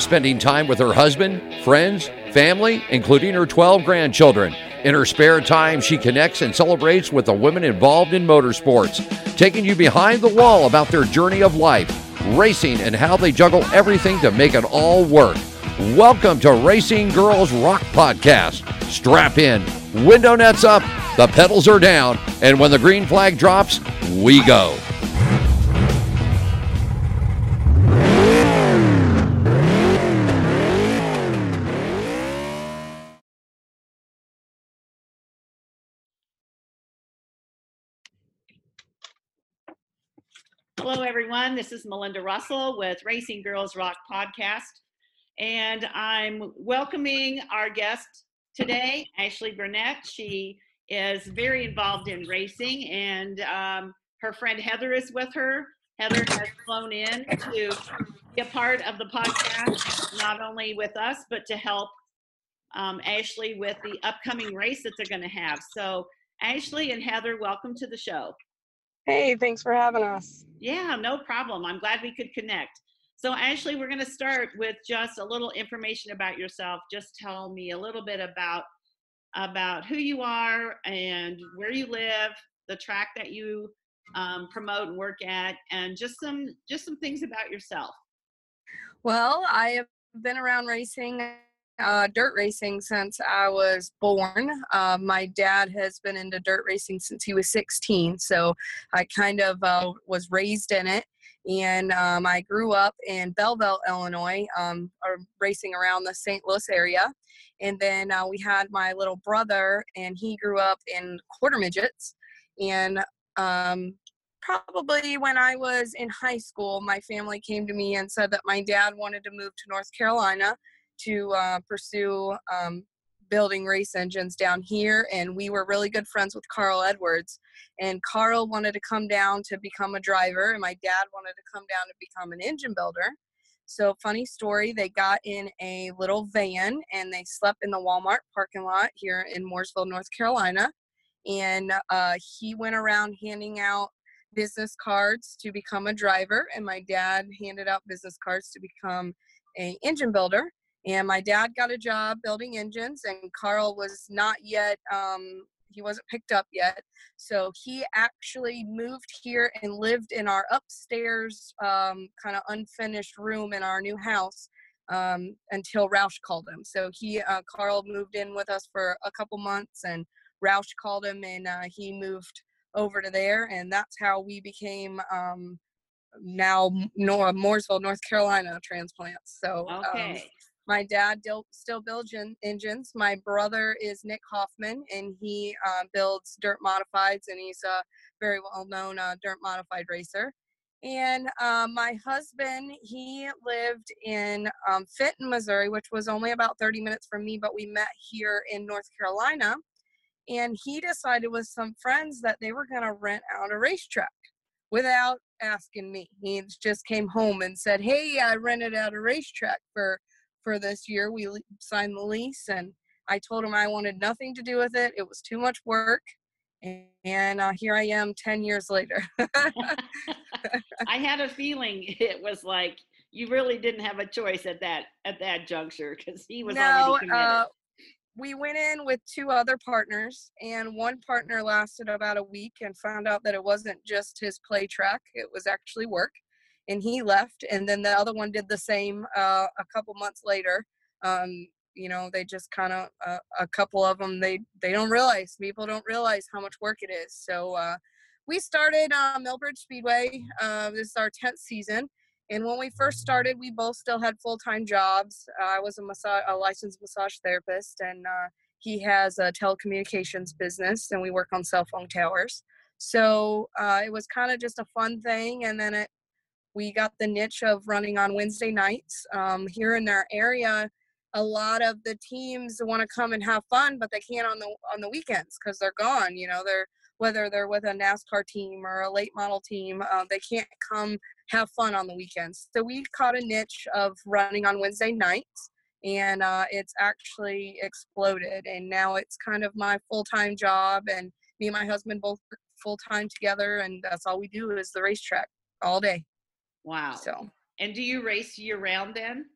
spending time with her husband, friends, family, including her 12 grandchildren. In her spare time, she connects and celebrates with the women involved in motorsports, taking you behind the wall about their journey of life, racing, and how they juggle everything to make it all work. Welcome to Racing Girls Rock Podcast. Strap in, window nets up, the pedals are down, and when the green flag drops, we go. Hello, everyone. This is Melinda Russell with Racing Girls Rock Podcast. And I'm welcoming our guest today, Ashley Burnett. She is very involved in racing, and um, her friend Heather is with her. Heather has flown in to be a part of the podcast, not only with us, but to help um, Ashley with the upcoming race that they're going to have. So, Ashley and Heather, welcome to the show. Hey, thanks for having us. Yeah, no problem. I'm glad we could connect. So, Ashley, we're going to start with just a little information about yourself. Just tell me a little bit about about who you are and where you live, the track that you um, promote and work at, and just some just some things about yourself. Well, I have been around racing uh, dirt racing since I was born. Uh, my dad has been into dirt racing since he was 16, so I kind of uh, was raised in it. And um, I grew up in Belleville, Illinois, um, racing around the St. Louis area. And then uh, we had my little brother, and he grew up in quarter midgets. And um, probably when I was in high school, my family came to me and said that my dad wanted to move to North Carolina to uh, pursue um, building race engines down here and we were really good friends with carl edwards. And carl wanted to come down to become a driver and my dad wanted to come down to become an engine builder. So funny story they got in a little van and they slept in the walmart parking lot here in mooresville north carolina. And uh, he went around handing out business cards to become a driver and my dad handed out business cards to become a engine builder and my dad got a job building engines and carl was not yet um, he wasn't picked up yet so he actually moved here and lived in our upstairs um, kind of unfinished room in our new house um, until roush called him so he uh, carl moved in with us for a couple months and roush called him and uh, he moved over to there and that's how we became um, now Mooresville, North Carolina transplants. So um, okay. My dad still builds engines. My brother is Nick Hoffman, and he uh, builds dirt modifieds, and he's a very well-known uh, dirt modified racer. And uh, my husband, he lived in um, Fenton, Missouri, which was only about 30 minutes from me, but we met here in North Carolina. And he decided with some friends that they were going to rent out a racetrack without asking me. He just came home and said, Hey, I rented out a racetrack for for this year. We signed the lease, and I told him I wanted nothing to do with it. It was too much work. And uh, here I am 10 years later. I had a feeling it was like you really didn't have a choice at that at that juncture because he was no, already committed. Uh, we went in with two other partners, and one partner lasted about a week and found out that it wasn't just his play track; it was actually work and he left and then the other one did the same uh, a couple months later. Um, you know they just kind of uh, a couple of them they they don't realize people don't realize how much work it is. So uh, we started uh, millbridge speedway uh, this is our 10th season and when we first started we both still had full-time jobs. I was a, massage, a licensed massage therapist and uh, he has a telecommunications business and we work on cell phone towers. So uh, it was kind of just a fun thing and then it we got the niche of running on Wednesday nights. Um, here in our area, a lot of the teams want to come and have fun, but they can't on the on the weekends because they're gone. You know, they're whether they're with a NASCAR team or a late model team, uh, they can't come have fun on the weekends. So we caught a niche of running on Wednesday nights, and uh, it's actually exploded. And now it's kind of my full time job, and me and my husband both full time together, and that's all we do is the racetrack all day. Wow. So. And do you race year round then?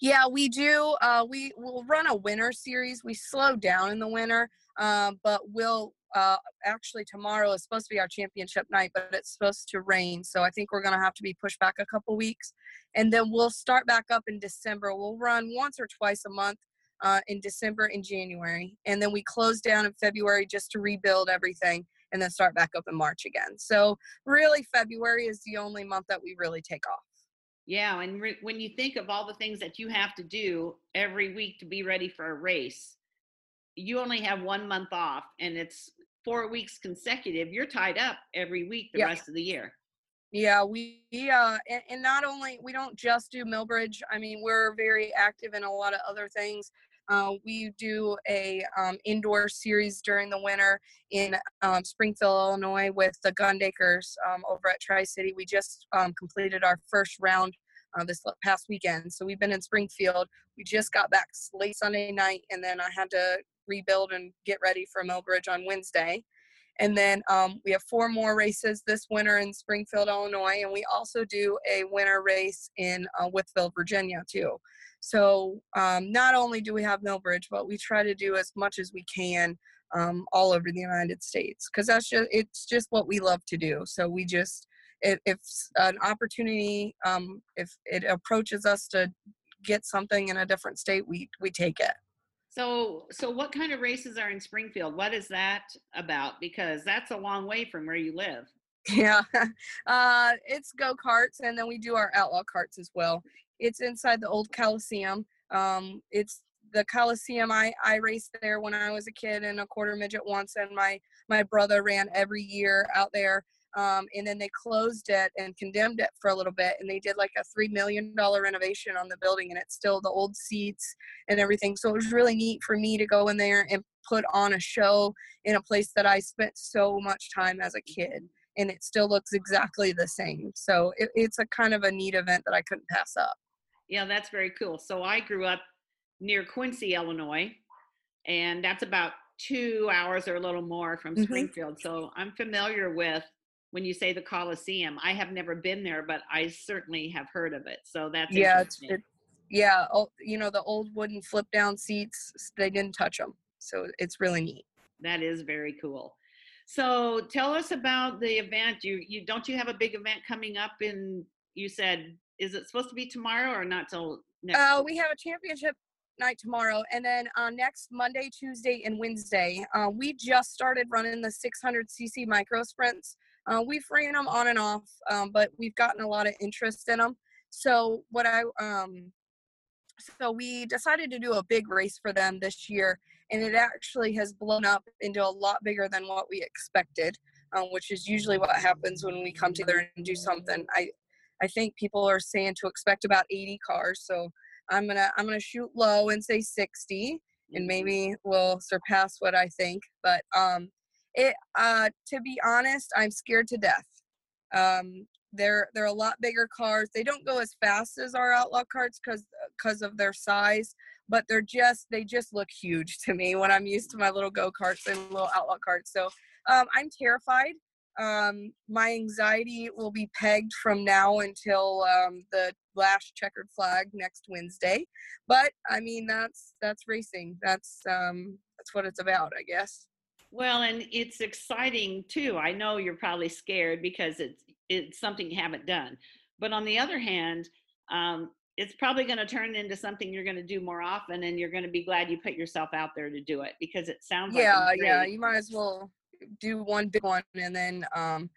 Yeah, we do. Uh, we will run a winter series. We slow down in the winter, um, but we'll uh, actually tomorrow is supposed to be our championship night, but it's supposed to rain. So I think we're going to have to be pushed back a couple weeks. And then we'll start back up in December. We'll run once or twice a month uh, in December and January. And then we close down in February just to rebuild everything and then start back up in March again. So really, February is the only month that we really take off. Yeah, and re- when you think of all the things that you have to do every week to be ready for a race, you only have one month off and it's four weeks consecutive. You're tied up every week the yeah. rest of the year. Yeah, we uh and, and not only we don't just do Millbridge. I mean, we're very active in a lot of other things. Uh, we do a um, indoor series during the winter in um, Springfield, Illinois, with the Gundakers um, over at Tri City. We just um, completed our first round uh, this past weekend, so we've been in Springfield. We just got back late Sunday night, and then I had to rebuild and get ready for Millbridge on Wednesday. And then um, we have four more races this winter in Springfield, Illinois, and we also do a winter race in uh, Wytheville, Virginia, too. So um, not only do we have Millbridge, but we try to do as much as we can um, all over the United States because that's just it's just what we love to do. So we just if, if an opportunity um, if it approaches us to get something in a different state, we we take it. So, so what kind of races are in Springfield? What is that about? Because that's a long way from where you live. Yeah, uh, it's go karts, and then we do our outlaw carts as well. It's inside the old Coliseum. Um, it's the Coliseum. I I raced there when I was a kid in a quarter midget once, and my my brother ran every year out there um, and then they closed it and condemned it for a little bit and they did like a three million dollar renovation on the building and it's still the old seats and everything so it was really neat for me to go in there and put on a show in a place that i spent so much time as a kid and it still looks exactly the same so it, it's a kind of a neat event that i couldn't pass up yeah that's very cool so i grew up near quincy illinois and that's about two hours or a little more from mm-hmm. Springfield. So I'm familiar with when you say the Coliseum. I have never been there, but I certainly have heard of it. So that's yeah, it's, it, yeah. Oh, you know the old wooden flip down seats. They didn't touch them, so it's really neat. That is very cool. So tell us about the event. You you don't you have a big event coming up in? You said is it supposed to be tomorrow or not till next? Uh, we have a championship night tomorrow and then uh, next monday tuesday and wednesday uh, we just started running the 600cc micro sprints uh, we've ran them on and off, um, but we've gotten a lot of interest in them. So what I um, so we decided to do a big race for them this year, and it actually has blown up into a lot bigger than what we expected, um, which is usually what happens when we come together and do something. I I think people are saying to expect about 80 cars, so I'm gonna I'm gonna shoot low and say 60, and mm-hmm. maybe we'll surpass what I think. But um, it uh to be honest i'm scared to death. Um they're they're a lot bigger cars. They don't go as fast as our outlaw carts because because of their size but they're just they just look huge to me when i'm used to my little go-karts and little outlaw carts. So um, i'm terrified. Um, my anxiety will be pegged from now until um, the last checkered flag next wednesday. But i mean that's that's racing. That's um that's what it's about i guess well, and it's exciting too. I know you're probably scared because it's it's something you haven't done. But on the other hand, um, it's probably going to turn into something you're going to do more often, and you're going to be glad you put yourself out there to do it because it sounds yeah, like yeah. You might as well do one big one and then um,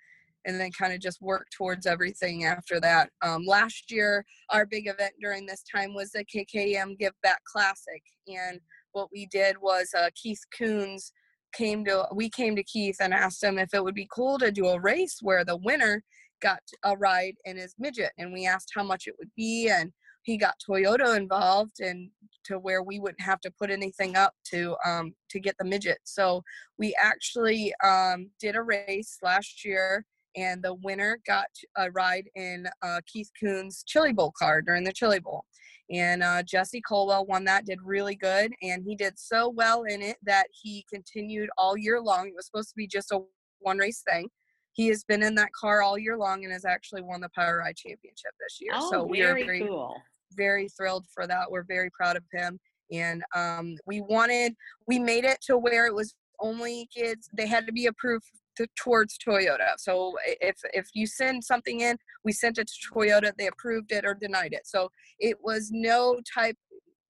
and then kind of just work towards everything after that. Um, last year, our big event during this time was the KKM Give Back Classic, and what we did was uh, Keith Kunz came to we came to Keith and asked him if it would be cool to do a race where the winner got a ride in his midget and we asked how much it would be and he got Toyota involved and to where we wouldn't have to put anything up to um, to get the midget. So we actually um, did a race last year and the winner got a ride in uh, Keith Kunz Chili Bowl car during the Chili Bowl. And uh, Jesse Colwell won that, did really good, and he did so well in it that he continued all year long. It was supposed to be just a one race thing. He has been in that car all year long and has actually won the POWRi Championship this year. Oh, so we are very cool. very thrilled for that. We're very proud of him. And um, we wanted, we made it to where it was only kids, they had to be approved to, towards Toyota. So if if you send something in, we sent it to Toyota, they approved it or denied it. So it was no type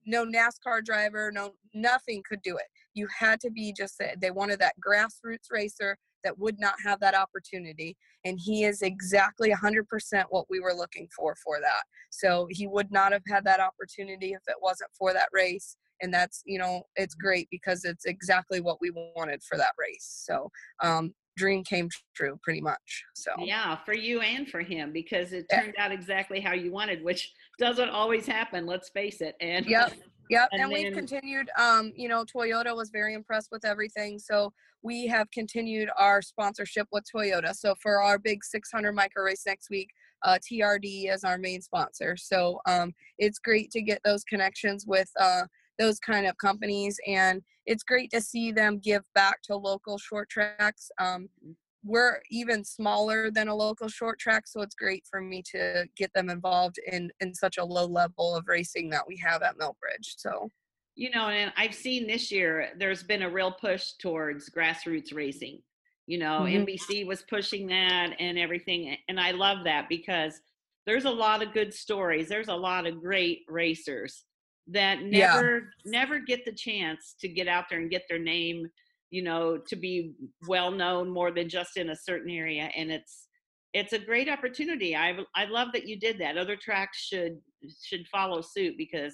no NASCAR driver, no nothing could do it. You had to be just they wanted that grassroots racer that would not have that opportunity and he is exactly 100% what we were looking for for that. So he would not have had that opportunity if it wasn't for that race and that's you know it's great because it's exactly what we wanted for that race so um dream came true pretty much so yeah for you and for him because it turned yeah. out exactly how you wanted which doesn't always happen let's face it and yep yep and, and then, we've continued um you know toyota was very impressed with everything so we have continued our sponsorship with toyota so for our big 600 micro race next week uh, trd is our main sponsor so um it's great to get those connections with uh those kind of companies and it's great to see them give back to local short tracks um, mm-hmm. we're even smaller than a local short track so it's great for me to get them involved in in such a low level of racing that we have at millbridge so you know and i've seen this year there's been a real push towards grassroots racing you know mm-hmm. nbc was pushing that and everything and i love that because there's a lot of good stories there's a lot of great racers that never yeah. never get the chance to get out there and get their name you know to be well known more than just in a certain area and it's it's a great opportunity. I i love that you did that. Other tracks should should follow suit because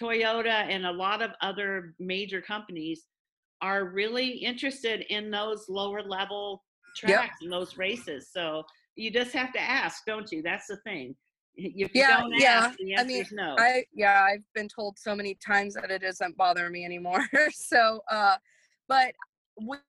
toyota and a lot of other major companies are really interested in those lower level tracks yep. and those races. So you just have to ask don't you? That's the thing if yeah, yeah. I mean, no. I yeah, I've been told so many times that it doesn't bother me anymore. so, uh, but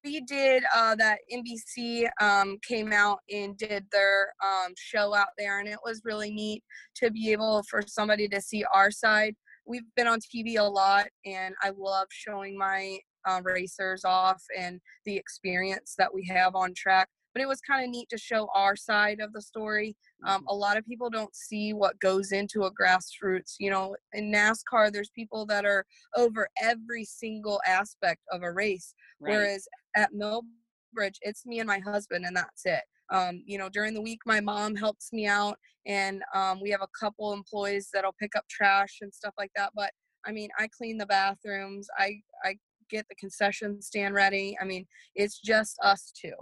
we did uh, that NBC um, came out and did their um, show out there, and it was really neat to be able for somebody to see our side. We've been on TV a lot, and I love showing my uh, racers off and the experience that we have on track but it was kind of neat to show our side of the story. Um, mm-hmm. a lot of people don't see what goes into a grassroots. You know, in NASCAR, there's people that are over every single aspect of a race, right. whereas at Millbridge, it's me and my husband, and that's it. Um, you know, during the week, my mom helps me out, and um, we have a couple employees that'll pick up trash and stuff like that. But I mean, I clean the bathrooms. I I get the concession stand ready. I mean, it's just us two.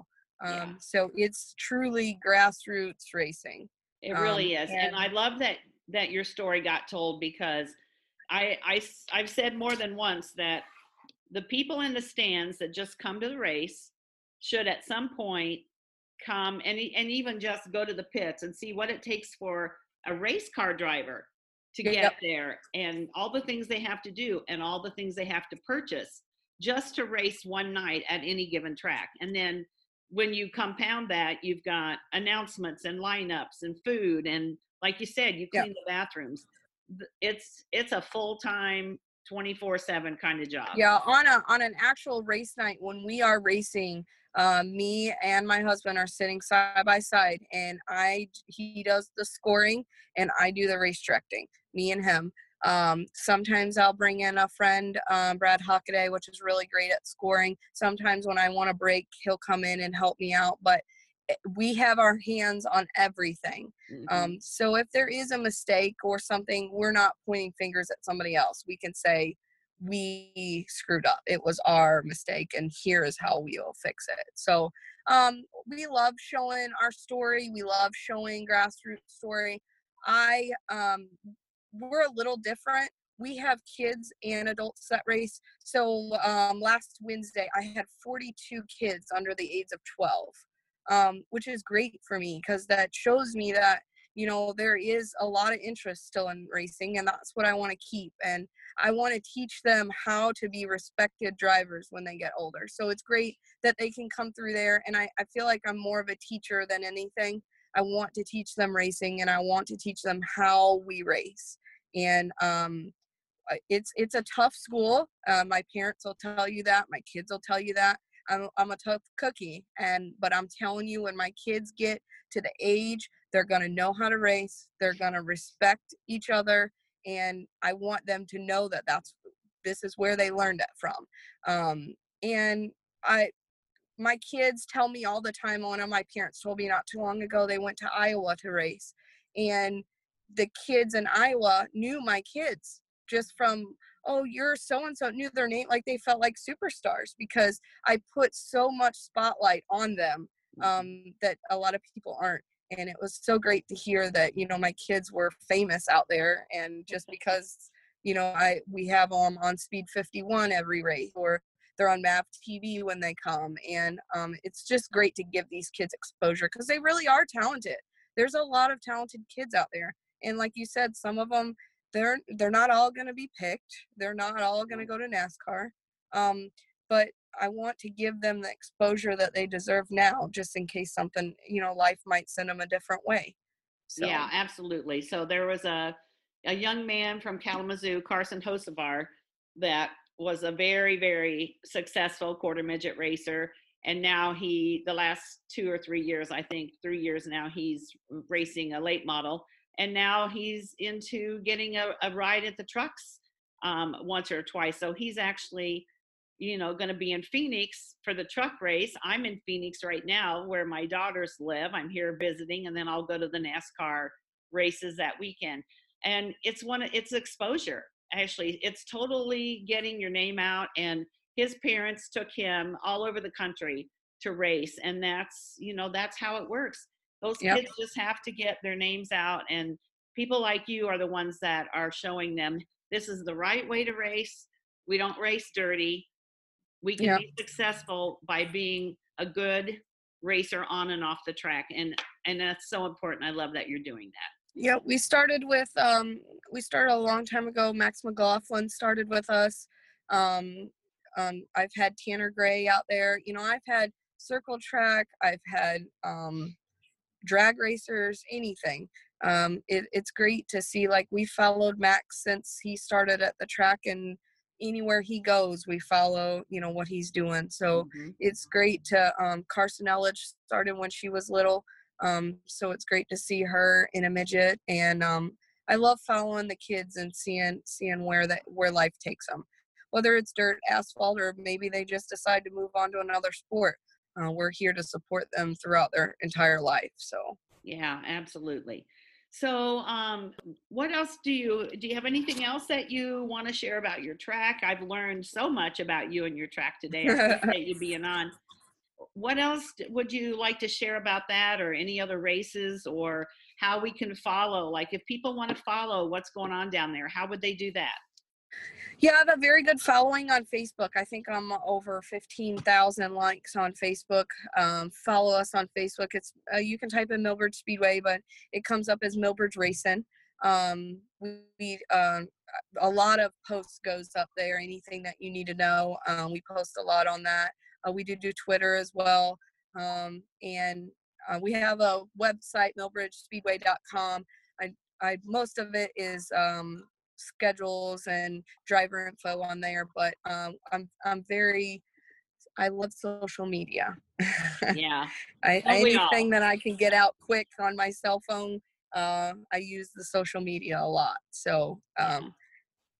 Um, yeah. So it's truly grassroots racing. It really um, is, and, and I love that that your story got told because I, I I've said more than once that the people in the stands that just come to the race should at some point come and and even just go to the pits and see what it takes for a race car driver to get yep. there and all the things they have to do and all the things they have to purchase just to race one night at any given track and then when you compound that, you've got announcements and lineups and food and like you said, you clean the bathrooms. It's it's a full time 24 7 kind of job. Yeah on a on an actual race night when we are racing um, me and my husband are sitting side by side and i he does the scoring and i do the race directing me and him um, sometimes I'll bring in a friend, um, Brad Hockaday, which is really great at scoring. Sometimes when I want to break, he'll come in and help me out. But eh, we have our hands on everything. Mm-hmm. Um, so if there is a mistake or something, we're not pointing fingers at somebody else. We can say, we screwed up. It was our mistake, and here is how we'll fix it. So um, we love showing our story. We love showing grassroots story. I um, we're a little different. We have kids and adults that race. So um, last Wednesday, I had 42 kids under the age of 12, um, which is great for me because that shows me that you know there is a lot of interest still in racing, and that's what I want to keep. And I want to teach them how to be respected drivers when they get older. So it's great that they can come through there, and I, I feel like I'm more of a teacher than anything. I want to teach them racing and I want to teach them how we race. And um, it's it's a tough school. Uh, my parents will tell you that. My kids will tell you that. I'm I'm a tough cookie, and but I'm telling you, when my kids get to the age, they're gonna know how to race. They're gonna respect each other, and I want them to know that that's this is where they learned it from. Um, and I my kids tell me all the time one of my parents told me not too long ago they went to iowa to race and the kids in iowa knew my kids just from oh you're so and so knew their name like they felt like superstars because i put so much spotlight on them mm-hmm. um, that a lot of people aren't and it was so great to hear that you know my kids were famous out there and just because you know i we have them on speed 51 every race or they're on MAV TV when they come, and um, it's just great to give these kids exposure because they really are talented. There's a lot of talented kids out there, and like you said, some of them they're they're not all going to be picked. They're not all going to go to NASCAR, um, but I want to give them the exposure that they deserve now, just in case something you know life might send them a different way. So. Yeah, absolutely. So there was a a young man from Kalamazoo, Carson Hocevar, that was a very very successful quarter midget racer and now he the last two or three years i think three years now he's racing a late model and now he's into getting a, a ride at the trucks um, once or twice. So he's actually you know going to be in phoenix for the truck race. I'm in phoenix right now where my daughters live. I'm here visiting and then i'll go to the nascar races that weekend. And it's one it's exposure actually. It's totally getting your name out and his parents took him all over the country to race and that's you know that's how it works those yep. kids just have to get their names out and people like you are the ones that are showing them this is the right way to race we don't race dirty we can yep. be successful by being a good racer on and off the track and and that's so important i love that you're doing that yeah, we started with um, we started a long time ago. Max McLaughlin started with us. Um, um, I've had Tanner Gray out there. You know, I've had circle track. I've had um, drag racers. Anything. Um, it, it's great to see. Like we followed Max since he started at the track, and anywhere he goes, we follow. You know what he's doing. So mm-hmm. it's great to. Um, Karsyn Elledge started when she was little. Um, so it's great to see her in a midget, and um, I love following the kids and seeing seeing where that where life takes them, whether it's dirt, asphalt, or maybe they just decide to move on to another sport. Uh, we're here to support them throughout their entire life. So yeah, absolutely. So, um, what else do you do? You have anything else that you want to share about your track? I've learned so much about you and your track today. I appreciate you being on what else would you like to share about that or any other races or how we can follow like if people want to follow what's going on down there how would they do that yeah, I have a very good following on Facebook. I think I'm over 15,000 likes on Facebook. Um, follow us on Facebook. It's uh, you can type in Millbridge Speedway, but it comes up as Millbridge Racing. Um, we uh, a lot of posts goes up there. Anything that you need to know, um, we post a lot on that. Uh, we do do Twitter as well. Um, and uh, we have a website, millbridgespeedway.com. I, I, most of it is um, schedules and driver info on there, but um, I'm, I'm very, I love social media. Yeah. I, anything that I can get out quick on my cell phone, uh, I use the social media a lot. So, um,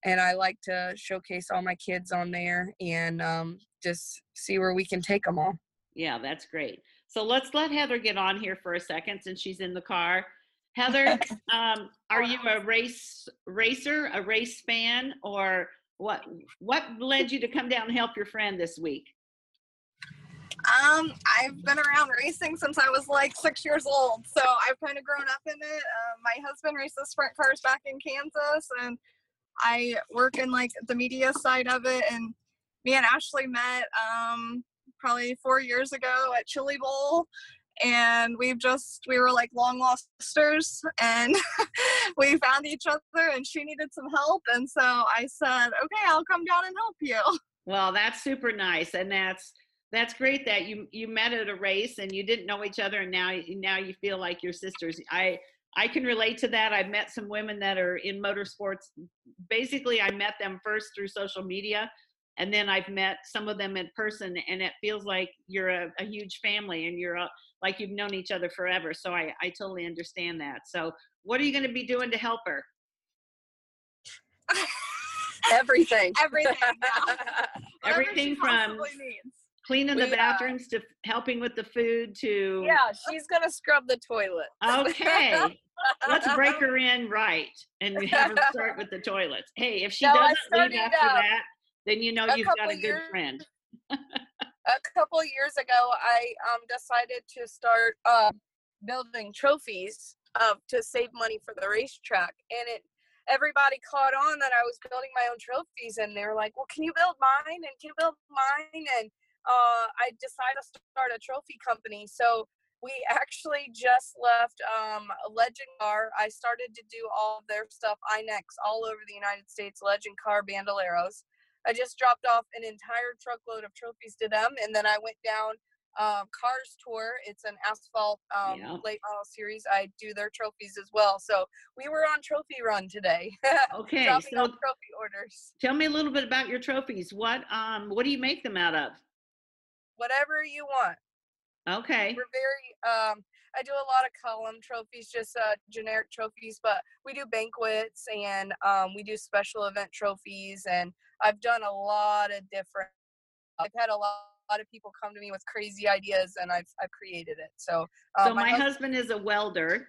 and I like to showcase all my kids on there and um, just see where we can take them all. Yeah, that's great. So let's let Heather get on here for a second since she's in the car. Heather, um, are you a race racer, a race fan, or what? What led you to come down and help your friend this week? Um, I've been around racing since I was like six years old, so I've kind of grown up in it. Uh, my husband races sprint cars back in Kansas, and I work in like the media side of it. And me and Ashley met um, probably four years ago at Chili Bowl. And we've just, we were like long lost sisters and we found each other and she needed some help. And so I said, okay, I'll come down and help you. Well, that's super nice. And that's, that's great that you you met at a race and you didn't know each other and now now you feel like you're sisters. I I can relate to that. I've met some women that are in motorsports. Basically, I met them first through social media, and then I've met some of them in person, and it feels like you're a, a huge family and you're a, like you've known each other forever. So I, I totally understand that. So, what are you going to be doing to help her? Everything. everything Everything from cleaning the We, uh, bathrooms to helping with the food to yeah, she's gonna scrub the toilet. okay. Let's break her in right and we have her start with the toilets. Hey, if she No, doesn't leave after uh, that, then you know a you've got a good years- friend. A couple years ago i um, decided to start uh, building trophies uh, to save money for the racetrack and it everybody caught on that i was building my own trophies and they were like well can you build mine and can you build mine? And uh, i decided to start a trophy company so we actually just left um, legend car i started to do all their stuff inex all over the united states legend car bandoleros I just dropped off an entire truckload of trophies to them, and then I went down um, Cars Tour. It's an asphalt um, Yeah. late model series. I do their trophies as well. So we were on trophy run today, Okay, so trophy orders. tell me a little bit about your trophies. What um what do you make them out of? Whatever you want. Okay. We're very. Um, I do a lot of column trophies, just uh, generic trophies, but we do banquets and um, we do special event trophies, and I've done a lot of different. I've had a lot, lot of people come to me with crazy ideas, and I've I've created it. So, um, So my hus- husband is a welder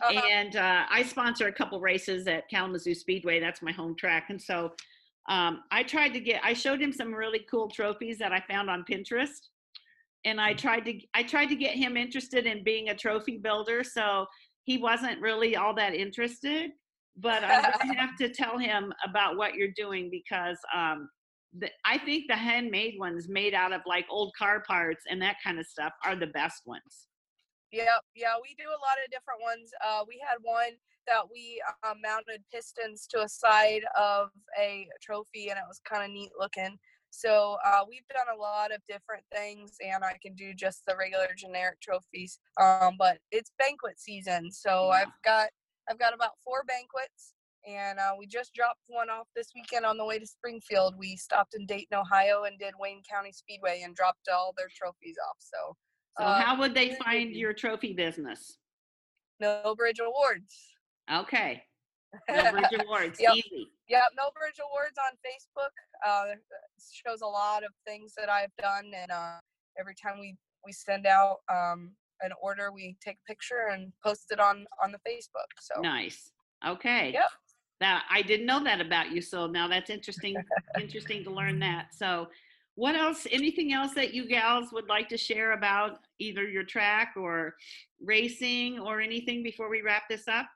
uh-huh. and uh, I sponsor a couple races at Kalamazoo Speedway. That's my home track. And so um, I tried to get, I showed him some really cool trophies that I found on Pinterest. And I tried to, I tried to get him interested in being a trophy builder. So he wasn't really all that interested. But I'm going to have to tell him about what you're doing because um, the, I think the handmade ones made out of like old car parts and that kind of stuff are the best ones. Yeah, yeah, we do a lot of different ones. Uh, we had one that we uh, mounted pistons to a side of a trophy, and it was kind of neat looking. So uh, we've done a lot of different things, and I can do just the regular generic trophies. Um, but it's banquet season, so Yeah. I've got I've got about four banquets, and uh, we just dropped one off this weekend on the way to Springfield. We stopped in Dayton, Ohio, and did Wayne County Speedway and dropped all their trophies off. So. So uh, how would they find your trophy business? Millbridge Awards. Okay. Millbridge Awards. Yep. Easy. Yeah, Millbridge Awards on Facebook. Uh, shows a lot of things that I've done, and uh, every time we we send out um, an order, we take a picture and post it on on the Facebook. So Nice. Okay. Yep. That I didn't know that about you. So now that's interesting. interesting to learn that. So what else anything else that you gals would like to share about either your track or racing or anything before we wrap this up?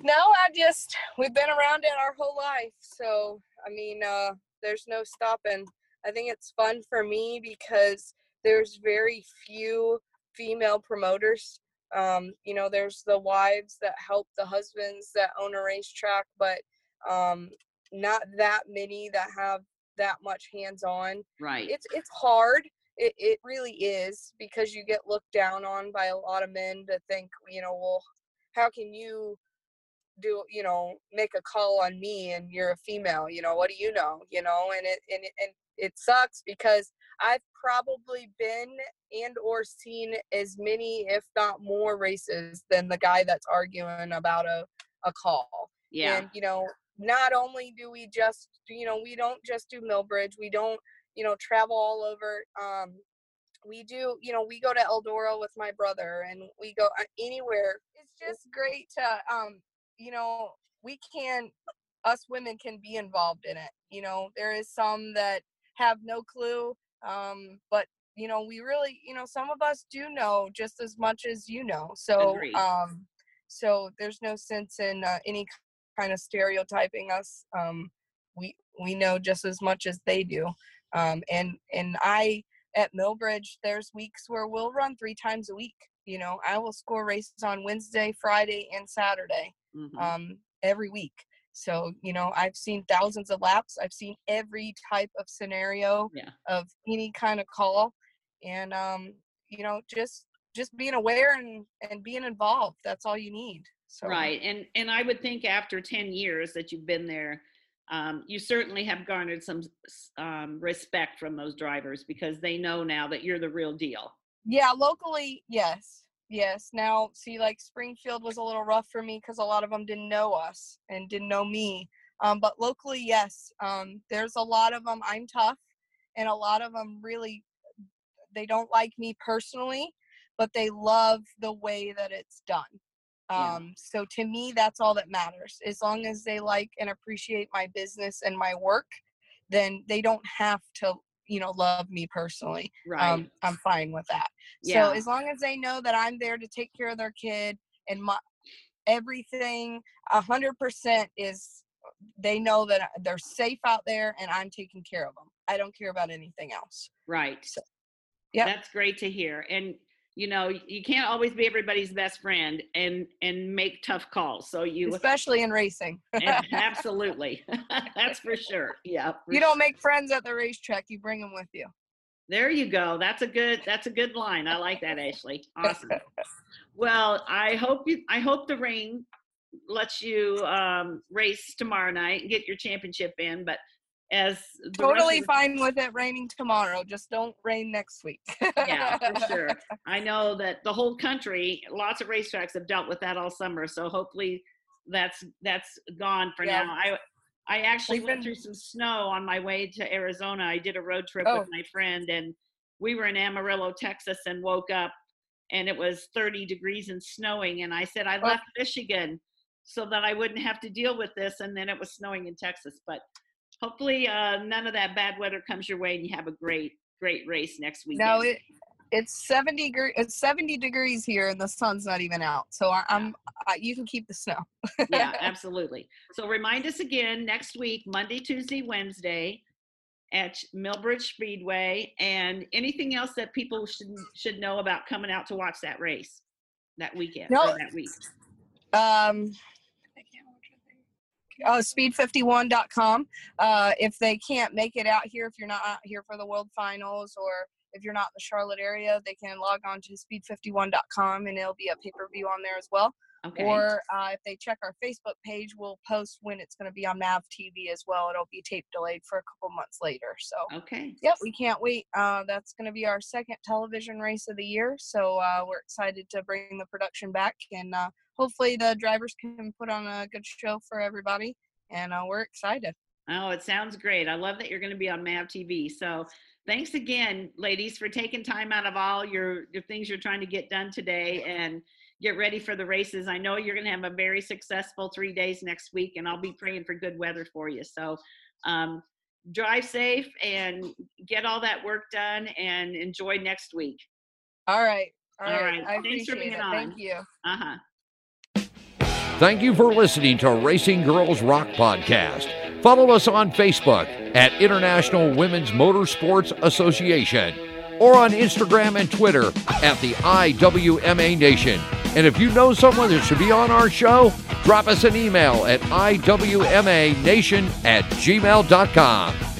no, I just we've been around it our whole life. So I mean, uh, there's no stopping. I think it's fun for me because there's very few female promoters. Um, you know, there's the wives that help the husbands that own a racetrack, but um, not that many that have that much hands-on. Right. It's it's hard. It it really is because you get looked down on by a lot of men to think, you know, well, how can you do you know make a call on me and you're a female you know what do you know you know and it and it, and it sucks because i've probably been and or seen as many if not more races than the guy that's arguing about a, a call. Yeah. and you know not only do we just you know we don't just do millbridge we don't you know travel all over um we do you know we go to eldora with my brother and we go uh, anywhere. It's just great to um you know we can us women can be involved in it you know? There is some that have no clue um but you know we really you know some of us do know just as much as you know so Agreed. um so there's no sense in uh, any kind of stereotyping us um we we know just as much as they do um and and i at millbridge there's weeks where we'll run three times a week you know i will score races on wednesday friday and saturday Mhm. um, every week. So, you know, I've seen thousands of laps. I've seen every type of scenario Yeah. of any kind of call. And, um, you know, just just being aware and, and being involved. That's all you need. So, Right. And and I would think after 10 years that you've been there, um, you certainly have garnered some um, respect from those drivers because they know now that you're the real deal. Yeah, locally, yes. Yes. Now, see, like Springfield was a little rough for me because a lot of them didn't know us and didn't know me. Um, but locally, yes, um, there's a lot of them. I'm tough, and a lot of them really they don't like me personally, but they love the way that it's done. Yeah. Um, so to me, that's all that matters. As long as they like and appreciate my business and my work, then they don't have to, you know, love me personally. Right. Um, I'm fine with that. Yeah. So as long as they know that I'm there to take care of their kid and my everything, a hundred percent is they know that they're safe out there and I'm taking care of them. I don't care about anything else. right. So, yeah. That's great to hear. And you know, you can't always be everybody's best friend and and make tough calls. So you Especially in racing. absolutely. That's for sure. Yeah. for you don't make friends at the racetrack, you bring them with you. There you go. That's a good that's a good line. I like that, Ashley. Awesome. Well, I hope you I hope the rain lets you um, race tomorrow night and get your championship in. But as Totally fine with it raining tomorrow. Just don't rain next week. yeah, for sure. I know that the whole country, lots of racetracks have dealt with that all summer. So hopefully that's that's gone for Yeah. now. I I actually We've went been- through some snow on my way to Arizona. I did a road trip Oh. with my friend and we were in Amarillo, Texas and woke up and it was 30 degrees and snowing and I said I Oh. left Michigan so that I wouldn't have to deal with this and then it was snowing in Texas. But hopefully uh, none of that bad weather comes your way and you have a great great race next weekend. no, it it's 70 degree it's 70 degrees here and the sun's not even out. So I, I'm I, you can keep the snow. yeah, absolutely. So remind us again next week, Monday, Tuesday, Wednesday at Millbridge Speedway and anything else that people should should know about coming out to watch that race that weekend No. that week. um oh speed51.com uh if they can't make it out here if you're not out here for the world finals or if you're not in the charlotte area they can log on to speed51.com and it'll be a pay-per-view on there as well Okay. or uh, if they check our facebook page we'll post when it's going to be on mav tv as well it'll be tape delayed for a couple months later so okay. Yep, we can't wait. Uh, that's going to be our second television race of the year, so uh, we're excited to bring the production back, and uh, hopefully the drivers can put on a good show for everybody. And uh, we're excited. Oh, it sounds great. I love that you're going to be on MAV TV. So thanks again, ladies, for taking time out of all your, your things you're trying to get done today and get ready for the races. I know you're going to have a very successful three days next week, and I'll be praying for good weather for you. So um, drive safe and get all that work done and enjoy next week. All right, all All right. right. I Thanks for being it. on. Thank you. Uh huh. Thank you for listening to Racing Girls Rock Podcast. Follow us on Facebook at International Women's Motorsports Association or on Instagram and Twitter at the IWMA Nation. And if you know someone that should be on our show, drop us an email at IWMANation at gmail.com.